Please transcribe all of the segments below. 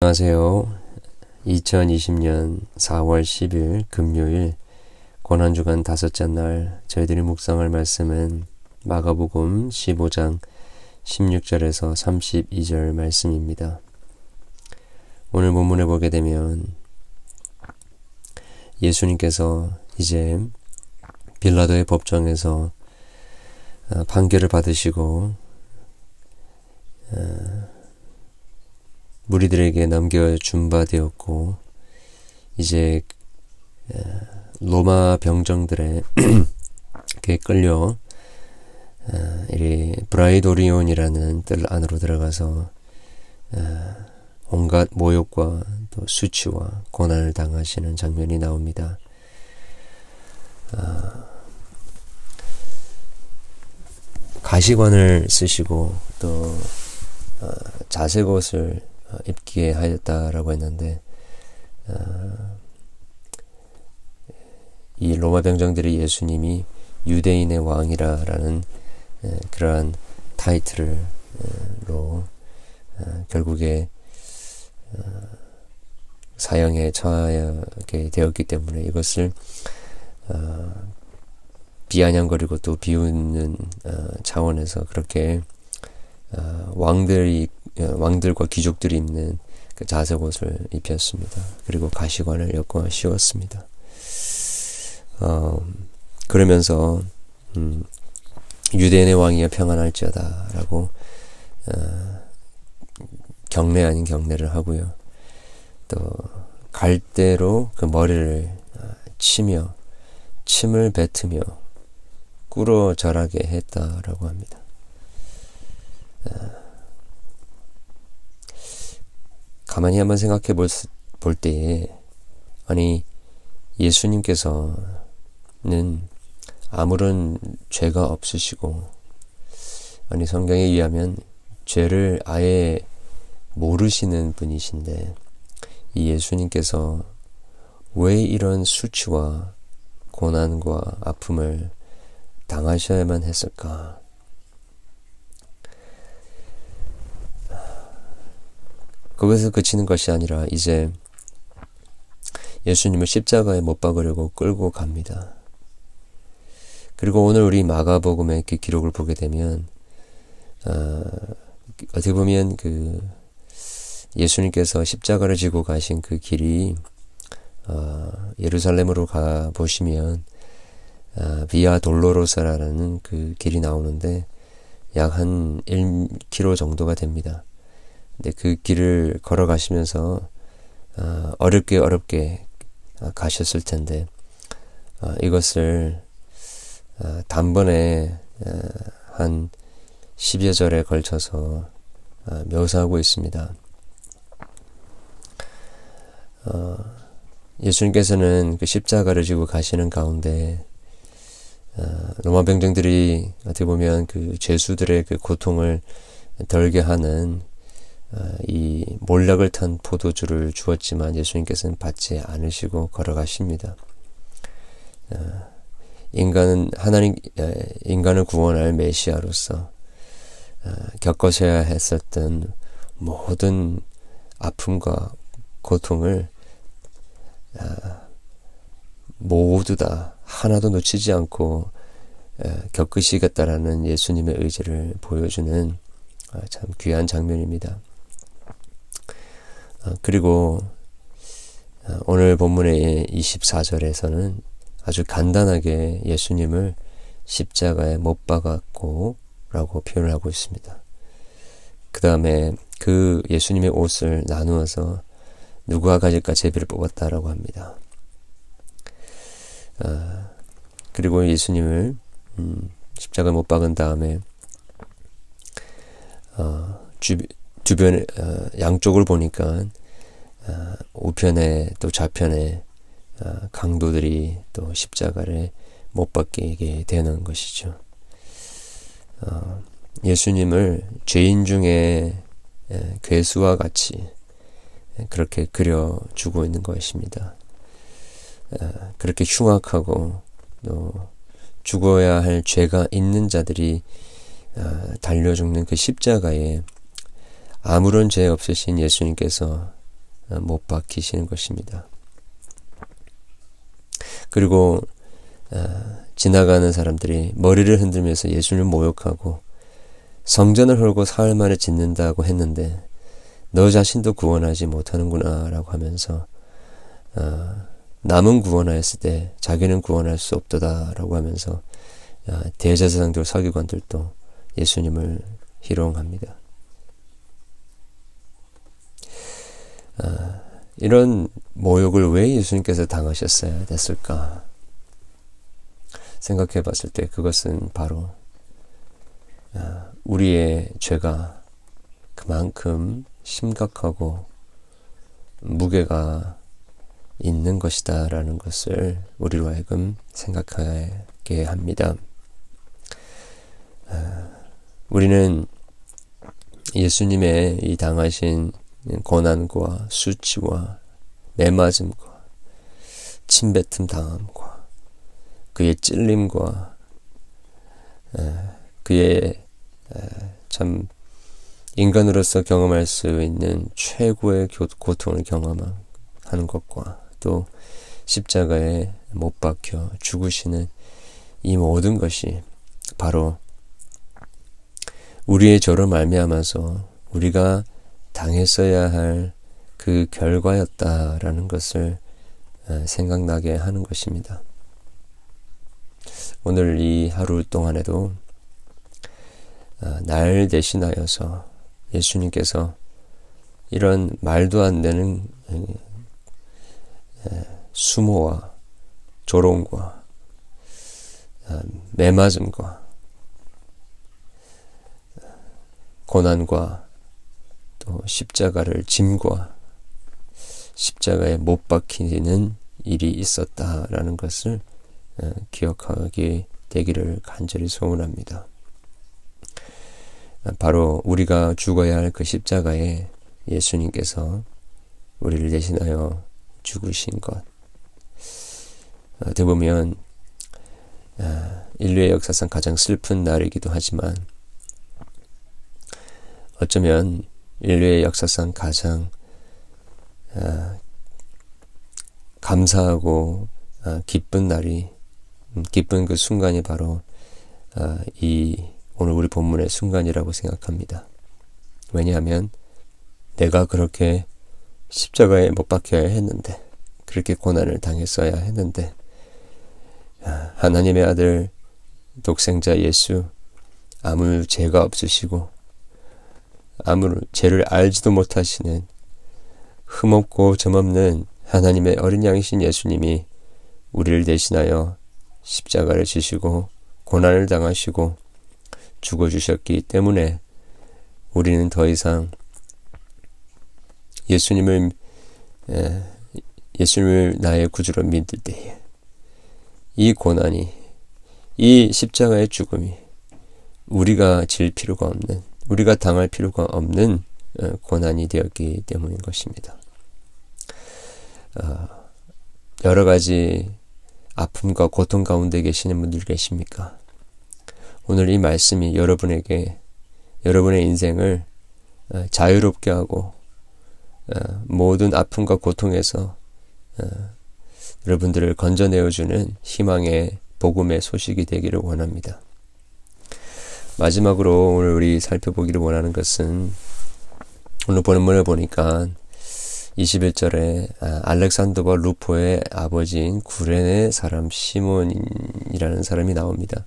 안녕하세요. 2020년 4월 10일 금요일 고난주간 다섯째 날 저희들이 묵상할 말씀은 마가복음 15장 16절에서 32절 말씀입니다. 오늘 본문에 보게 되면 예수님께서 이제 빌라도의 법정에서 어, 판결을 받으시고 어, 무리들에게 넘겨준 바 되었고 이제 로마 병정들에 끌려 이 브라이도리온이라는 뜰 안으로 들어가서 온갖 모욕과 또 수치와 고난을 당하시는 장면이 나옵니다. 가시관을 쓰시고 또 어, 자색옷을 어, 입게 하였다라고 했는데 어, 이 로마 병정들이 예수님이 유대인의 왕이라라는 그러한 타이틀로 어, 결국에 사형에 처하게 되었기 때문에 이것을 비아냥거리고 또 비웃는 차원에서 그렇게 왕들이 예, 왕들과 귀족들이 입는 그 자색 옷을 입혔습니다. 그리고 가시관을 엮어 씌웠습니다. 어, 그러면서 음, 유대인의 왕이여 평안할지어다라고 어, 경례 아닌 경례를 하고요. 또 갈대로 그 머리를 어, 치며 침을 뱉으며 꿇어 절하게 했다라고 합니다. 어, 가만히 한번 생각해 볼, 볼 때에, 아니, 예수님께서는 아무런 죄가 없으시고, 아니, 성경에 의하면 죄를 아예 모르시는 분이신데, 이 예수님께서 왜 이런 수치와 고난과 아픔을 당하셔야만 했을까? 거기서 그치는 것이 아니라 이제 예수님을 십자가에 못 박으려고 끌고 갑니다. 그리고 오늘 우리 마가복음의 그 기록을 보게 되면 어, 어떻게 보면 그 예수님께서 십자가를 지고 가신 그 길이 어, 예루살렘으로 가 보시면 어, 비아 돌로로사라는 그 길이 나오는데 약 한 1km 정도가 됩니다. 근데 그 길을 걸어가시면서 어, 어렵게 어렵게 어, 가셨을 텐데 어, 이것을 어, 단번에 어, 한 10여 절에 걸쳐서 어, 묘사하고 있습니다. 어, 예수님께서는 그 십자가를 지고 가시는 가운데 어, 로마 병정들이 어떻게 보면 그 죄수들의 그 고통을 덜게 하는 어, 이 몰락을 탄 포도주를 주었지만 예수님께서는 받지 않으시고 걸어가십니다. 어, 인간은 하나님 인간을 구원할 메시아로서 어, 겪으셔야 했었던 모든 아픔과 고통을 모두 다 하나도 놓치지 않고 겪으시겠다라는 예수님의 의지를 보여주는 참 귀한 장면입니다. 어, 그리고 어, 오늘 본문의 24절에서는 아주 간단하게 예수님을 십자가에 못 박았고 라고 표현을 하고 있습니다. 그 다음에 그 예수님의 옷을 나누어서 누구가 가질까 제비를 뽑았다라고 합니다. 어, 그리고 예수님을 음, 십자가에 못 박은 다음에 어, 주, 주변 어, 양쪽을 보니까 어, 우편에 또 좌편에 어, 강도들이 또 십자가를 못 박게 되는 것이죠. 어, 예수님을 죄인 중에 에, 괴수와 같이 그렇게 그려주고 있는 것입니다. 어, 그렇게 흉악하고 또 죽어야 할 죄가 있는 자들이 어, 달려 죽는 그 십자가에 아무런 죄 없으신 예수님께서 못 박히시는 것입니다. 그리고 지나가는 사람들이 머리를 흔들면서 예수님을 모욕하고 성전을 헐고 사흘 만에 짓는다고 했는데 너 자신도 구원하지 못하는구나 라고 하면서 남은 구원하였을 때 자기는 구원할 수 없도다 라고 하면서 대제사장들 서기관들도 예수님을 희롱합니다. 이런 모욕을 왜 예수님께서 당하셨어야 됐을까? 생각해 봤을 때 그것은 바로 우리의 죄가 그만큼 심각하고 무게가 있는 것이다 라는 것을 우리로 하여금 생각하게 합니다. 우리는 예수님의 이 당하신 고난과 수치와 매맞음과 침뱉음 당함과 그의 찔림과 그의 참 인간으로서 경험할 수 있는 최고의 고통을 경험하는 것과 또 십자가에 못 박혀 죽으시는 이 모든 것이 바로 우리의 죄로 말미암아서 우리가 당했어야 할 그 결과였다라는 것을 생각나게 하는 것입니다. 오늘 이 하루 동안에도 날 대신하여서 예수님께서 이런 말도 안 되는 수모와 조롱과 매맞음과 고난과 또 십자가를 짐과 십자가에 못 박히는 일이 있었다라는 것을 기억하게 되기를 간절히 소원합니다. 바로 우리가 죽어야 할 그 십자가에 예수님께서 우리를 대신하여 죽으신 것. 어떻게 보면 인류의 역사상 가장 슬픈 날이기도 하지만 어쩌면 인류의 역사상 가장 감사하고 기쁜 날이 음, 기쁜 그 순간이 바로 이 오늘 우리 본문의 순간이라고 생각합니다. 왜냐하면 내가 그렇게 십자가에 못 박혀야 했는데 그렇게 고난을 당했어야 했는데 하나님의 아들 독생자 예수 아무 죄가 없으시고 아무 죄를 알지도 못하시는 흠없고 점없는 하나님의 어린 양이신 예수님이 우리를 대신하여 십자가를 지시고 고난을 당하시고 죽어주셨기 때문에 우리는 더 이상 예수님을 예수님을 나의 구주로 믿을 때에 이 고난이 이 십자가의 죽음이 우리가 질 필요가 없는 우리가 당할 필요가 없는 어, 고난이 되었기 때문인 것입니다. 어, 여러 가지 아픔과 고통 가운데 계시는 분들 계십니까? 오늘 이 말씀이 여러분에게 여러분의 인생을 어, 자유롭게 하고 모든 아픔과 고통에서 여러분들을 건져내어주는 희망의 복음의 소식이 되기를 원합니다. 마지막으로 오늘 우리 살펴보기를 원하는 것은 오늘 본문을 보니까 21절에 아, 알렉산더와 루포의 아버지인 구레네 사람 시몬이라는 사람이 나옵니다.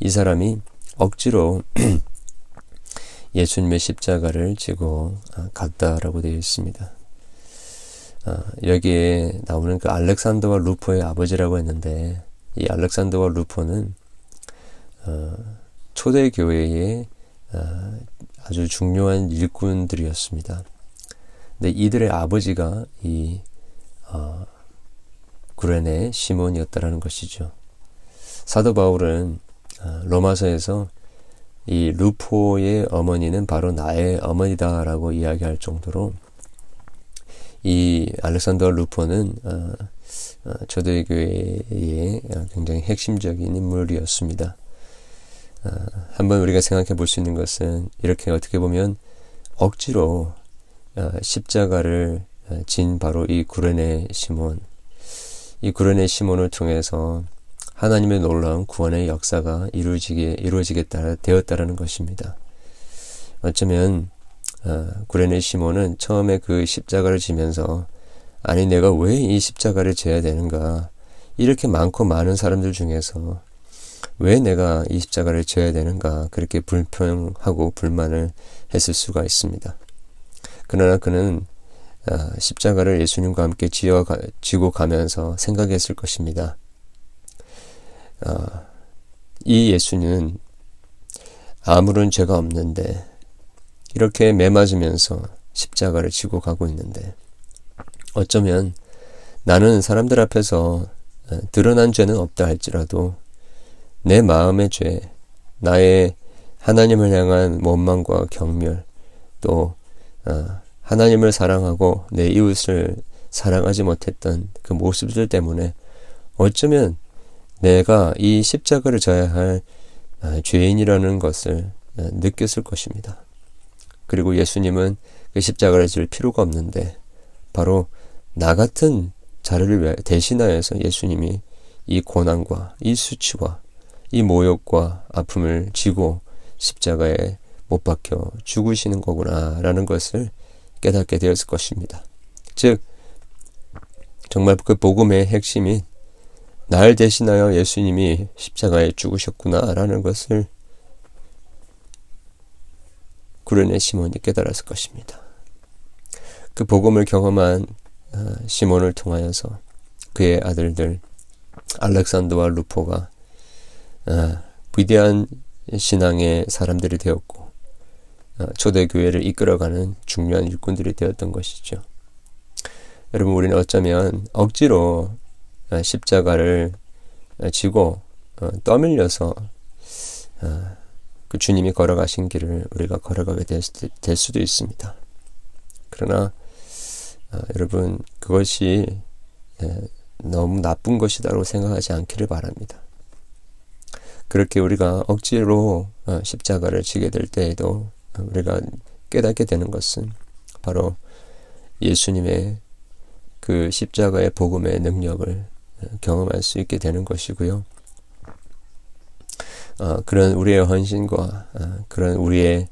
이 사람이 억지로 예수님의 십자가를 지고 아, 갔다라고 되어 있습니다. 아, 여기에 나오는 그 알렉산더와 루포의 아버지라고 했는데 이 알렉산더와 루포는 어, 초대 교회의 어, 아주 중요한 일꾼들이었습니다. 근데 이들의 아버지가 이 어, 구레네 시몬이었다라는 것이죠. 사도 바울은 어, 로마서에서 이 루포의 어머니는 바로 나의 어머니다라고 이야기할 정도로 이 알렉산더 루포는 어, 어, 초대교회의 굉장히 핵심적인 인물이었습니다. 어, 한번 우리가 생각해 볼 수 있는 것은 이렇게 어떻게 보면 억지로 어, 십자가를 진 바로 이 구레네 시몬. 이 구레네 시몬을 통해서 하나님의 놀라운 구원의 역사가 이루어지게 이루어지겠다 되었다라는 것입니다. 어쩌면 어, 구레네 시몬은 처음에 그 십자가를 지면서 아니 내가 왜 이 십자가를 져야 되는가 이렇게 많고 많은 사람들 중에서 왜 내가 이 십자가를 져야 되는가 그렇게 불평하고 불만을 했을 수가 있습니다. 그러나 그는 어, 십자가를 예수님과 함께 지어 지고 가면서 생각했을 것입니다. 어, 이 예수는 아무런 죄가 없는데 이렇게 매 맞으면서 십자가를 지고 가고 있는데 어쩌면 나는 사람들 앞에서 어, 드러난 죄는 없다 할지라도 내 마음의 죄, 나의 하나님을 향한 원망과 경멸, 또 어, 하나님을 사랑하고 내 이웃을 사랑하지 못했던 그 모습들 때문에 어쩌면 내가 이 십자가를 져야 할 어, 죄인이라는 것을 느꼈을 것입니다. 그리고 예수님은 그 십자가를 질 필요가 없는데 바로 나 같은 자를 대신하여서 예수님이 이 고난과 이 수치와 이 모욕과 아픔을 지고 십자가에 못 박혀 죽으시는 거구나라는 것을 깨닫게 되었을 것입니다. 즉 정말 그 복음의 핵심인 날 대신하여 예수님이 십자가에 죽으셨구나라는 것을 구레네 시몬이 깨달았을 것입니다. 그 복음을 경험한 어, 시몬을 통하여서 그의 아들들 알렉산더와 루포가 어, 위대한 신앙의 사람들이 되었고 어, 초대교회를 이끌어가는 중요한 일꾼들이 되었던 것이죠. 여러분 우리는 어쩌면 억지로 십자가를 지고 떠밀려서 그 주님이 걸어가신 길을 우리가 걸어가게 될, 수도 있습니다. 그러나 어, 여러분 그것이 예, 너무 나쁜 것이다라고 생각하지 않기를 바랍니다. 그렇게 우리가 억지로 어, 십자가를 지게 될 때에도 우리가 깨닫게 되는 것은 바로 예수님의 그 십자가의 복음의 능력을 어, 경험할 수 있게 되는 것이고요. 어, 그런 우리의 헌신과 어, 그런 우리의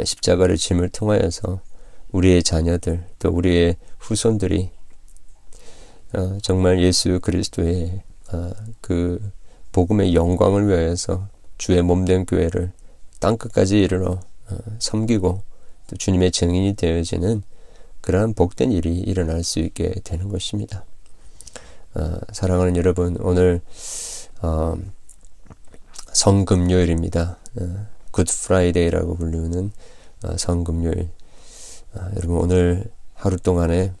십자가를 짐을 통하여서 우리의 자녀들 또 우리의 후손들이 어, 정말 예수 그리스도의 어, 그 복음의 영광을 위하여서 주의 몸된 교회를 땅 끝까지 이르러 어, 섬기고 또 주님의 증인이 되어지는 그러한 복된 일이 일어날 수 있게 되는 것입니다. 어, 사랑하는 여러분 오늘 어, 성금요일입니다. Good Friday라고 불리는 어, 성금요일. 어, 여러분 오늘 하루 동안에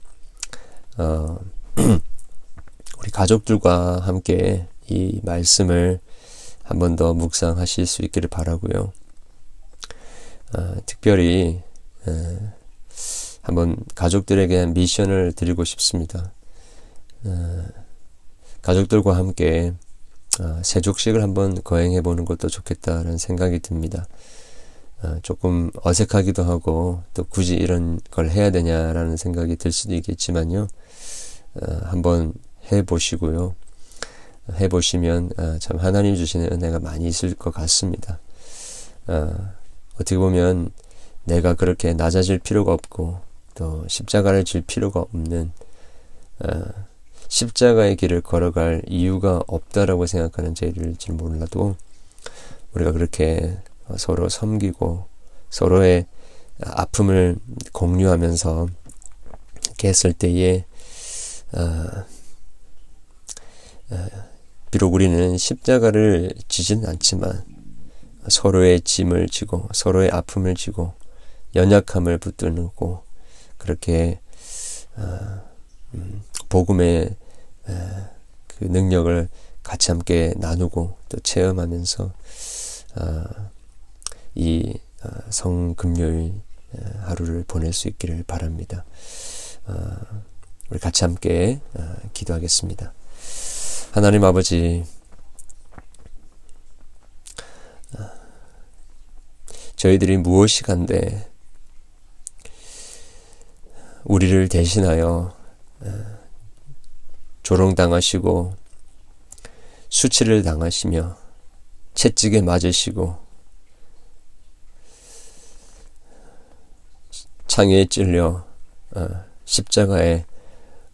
어, 우리 가족들과 함께 이 말씀을 한 번 더 묵상하실 수 있기를 바라고요. 어, 특별히 어, 한번 가족들에게 미션을 드리고 싶습니다. 어, 가족들과 함께 어, 세족식을 한번 거행해 보는 것도 좋겠다는 생각이 듭니다. 어, 조금 어색하기도 하고 또 굳이 이런 걸 해야 되냐라는 생각이 들 수도 있겠지만요. 어, 한번 해 보시고요. 해 보시면 어, 참 하나님 주시는 은혜가 많이 있을 것 같습니다. 어, 어떻게 보면 내가 그렇게 낮아질 필요가 없고 또 십자가를 질 필요가 없는 어, 십자가의 길을 걸어갈 이유가 없다라고 생각하는 저희들일지 몰라도 우리가 그렇게 서로 섬기고 서로의 아픔을 공유하면서 이렇게 했을 때에 어, 어, 비록 우리는 십자가를 지진 않지만 서로의 짐을 지고 서로의 아픔을 지고 연약함을 붙들고 그렇게 어, 음, 복음의 그 능력을 같이 함께 나누고 또 체험하면서 어, 이 어, 성금요일 하루를 보낼 수 있기를 바랍니다. 어, 우리 같이 함께 기도하겠습니다. 하나님 아버지, 저희들이 무엇이 간데 우리를 대신하여 조롱당하시고 수치를 당하시며 채찍에 맞으시고 창에 찔려 십자가에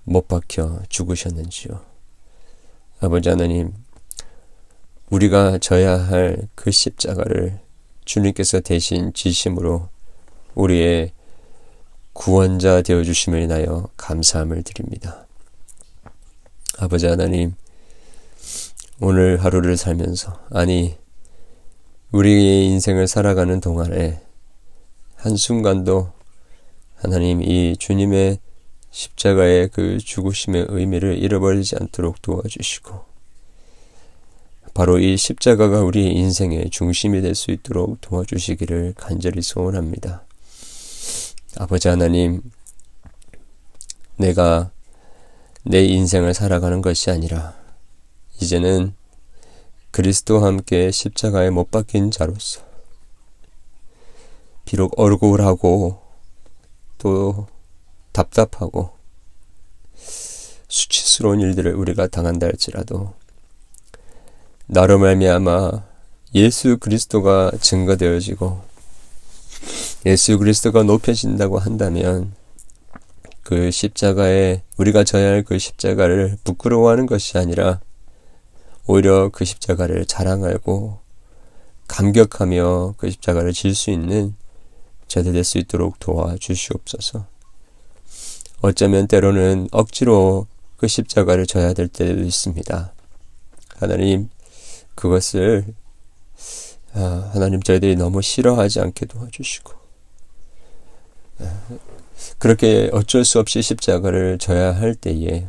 못 박혀 죽으셨는지요. 아버지 하나님, 우리가 져야 할 그 십자가를 주님께서 대신 지심으로 우리의 구원자 되어 주심을 인하여 감사함을 드립니다. 아버지 하나님, 오늘 하루를 살면서, 아니, 우리의 인생을 살아가는 동안에 한순간도 하나님 이 주님의 십자가의 그 죽으심의 의미를 잃어버리지 않도록 도와주시고, 바로 이 십자가가 우리 인생의 중심이 될 수 있도록 도와주시기를 간절히 소원합니다. 아버지 하나님, 내가 내 인생을 살아가는 것이 아니라, 이제는 그리스도와 함께 십자가에 못 박힌 자로서, 비록 얼굴하고 또 답답하고 수치스러운 일들을 우리가 당한다 할지라도 나로 말미암아 예수 그리스도가 증거되어지고 예수 그리스도가 높여진다고 한다면 그 십자가에 우리가 져야 할 그 십자가를 부끄러워하는 것이 아니라 오히려 그 십자가를 자랑하고 감격하며 그 십자가를 질 수 있는 저들 될수 있도록 도와주시옵소서. 어쩌면 때로는 억지로 그 십자가를 져야 될 때도 있습니다. 하나님, 그것을 아, 하나님 저희들이 너무 싫어하지 않게 도와주시고 아, 그렇게 어쩔 수 없이 십자가를 져야 할 때에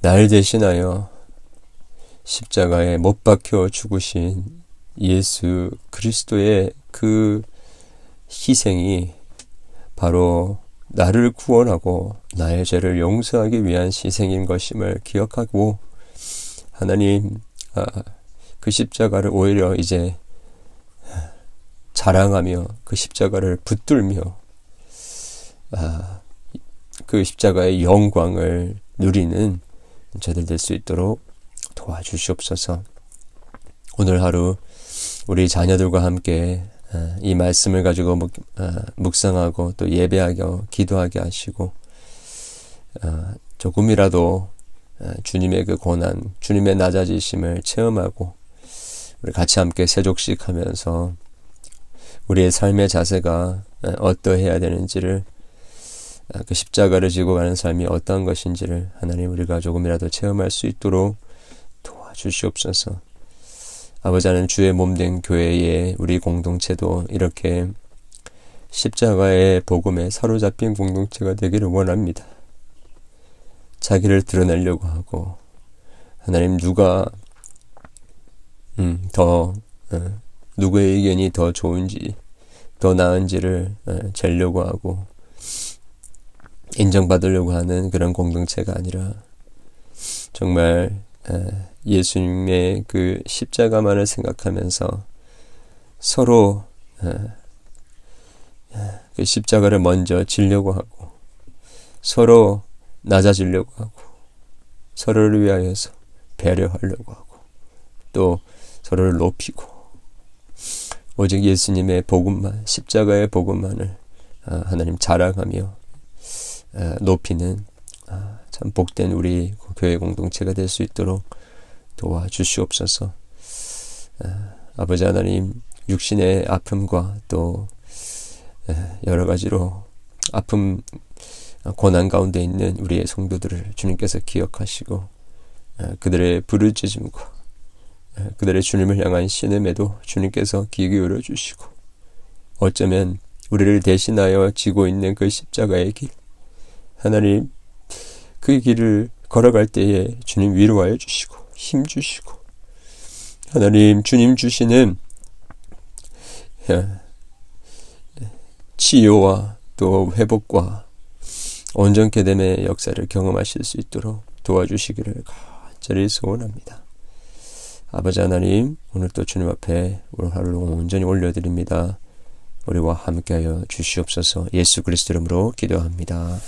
날 대신하여 십자가에 못 박혀 죽으신 예수 그리스도의 그 희생이 바로 나를 구원하고 나의 죄를 용서하기 위한 희생인 것임을 기억하고 하나님 아, 그 십자가를 오히려 이제 자랑하며 그 십자가를 붙들며 아, 그 십자가의 영광을 누리는 저들 될 수 있도록 도와주시옵소서. 오늘 하루 우리 자녀들과 함께 아, 이 말씀을 가지고 묵, 아, 묵상하고 또 예배하게 기도하게 하시고 아, 조금이라도 주님의 그 고난, 주님의 낮아지심을 체험하고 우리 같이 함께 세족식 하면서 우리의 삶의 자세가 어떠해야 되는지를 그 십자가를 지고 가는 삶이 어떠한 것인지를 하나님 우리가 조금이라도 체험할 수 있도록 도와주시옵소서. 아버지 하나님 주의 몸 된 교회의 우리 공동체도 이렇게 십자가의 복음에 사로잡힌 공동체가 되기를 원합니다. 자기를 드러내려고 하고 하나님 누가 음, 더 어, 누구의 의견이 더 좋은지 더 나은지를 어, 재려고 하고 인정받으려고 하는 그런 공동체가 아니라 정말 어, 예수님의 그 십자가만을 생각하면서 서로 그 십자가를 먼저 지려고 하고 서로 낮아지려고 하고 서로를 위하여서 배려하려고 하고 또 서로를 높이고 오직 예수님의 복음만 십자가의 복음만을 아, 하나님 자랑하며 아, 높이는 아, 참 복된 우리 교회 공동체가 될 수 있도록 도와주시옵소서. 아버지 하나님 육신의 아픔과 또 여러 가지로 아픔 고난 가운데 있는 우리의 성도들을 주님께서 기억하시고 그들의 부르짖음과 그들의 주님을 향한 신음에도 주님께서 귀 기울여 주시고 어쩌면 우리를 대신하여 지고 있는 그 십자가의 길 하나님 그 길을 걸어갈 때에 주님 위로하여 주시고 힘 주시고 하나님 주님 주시는 치유와 또 회복과 온전케 됨의 역사를 경험하실 수 있도록 도와주시기를 간절히 소원합니다. 아버지 하나님, 오늘 또 주님 앞에 오늘 하루를 온전히 올려드립니다. 우리와 함께하여 주시옵소서 예수 그리스도 이름으로 기도합니다.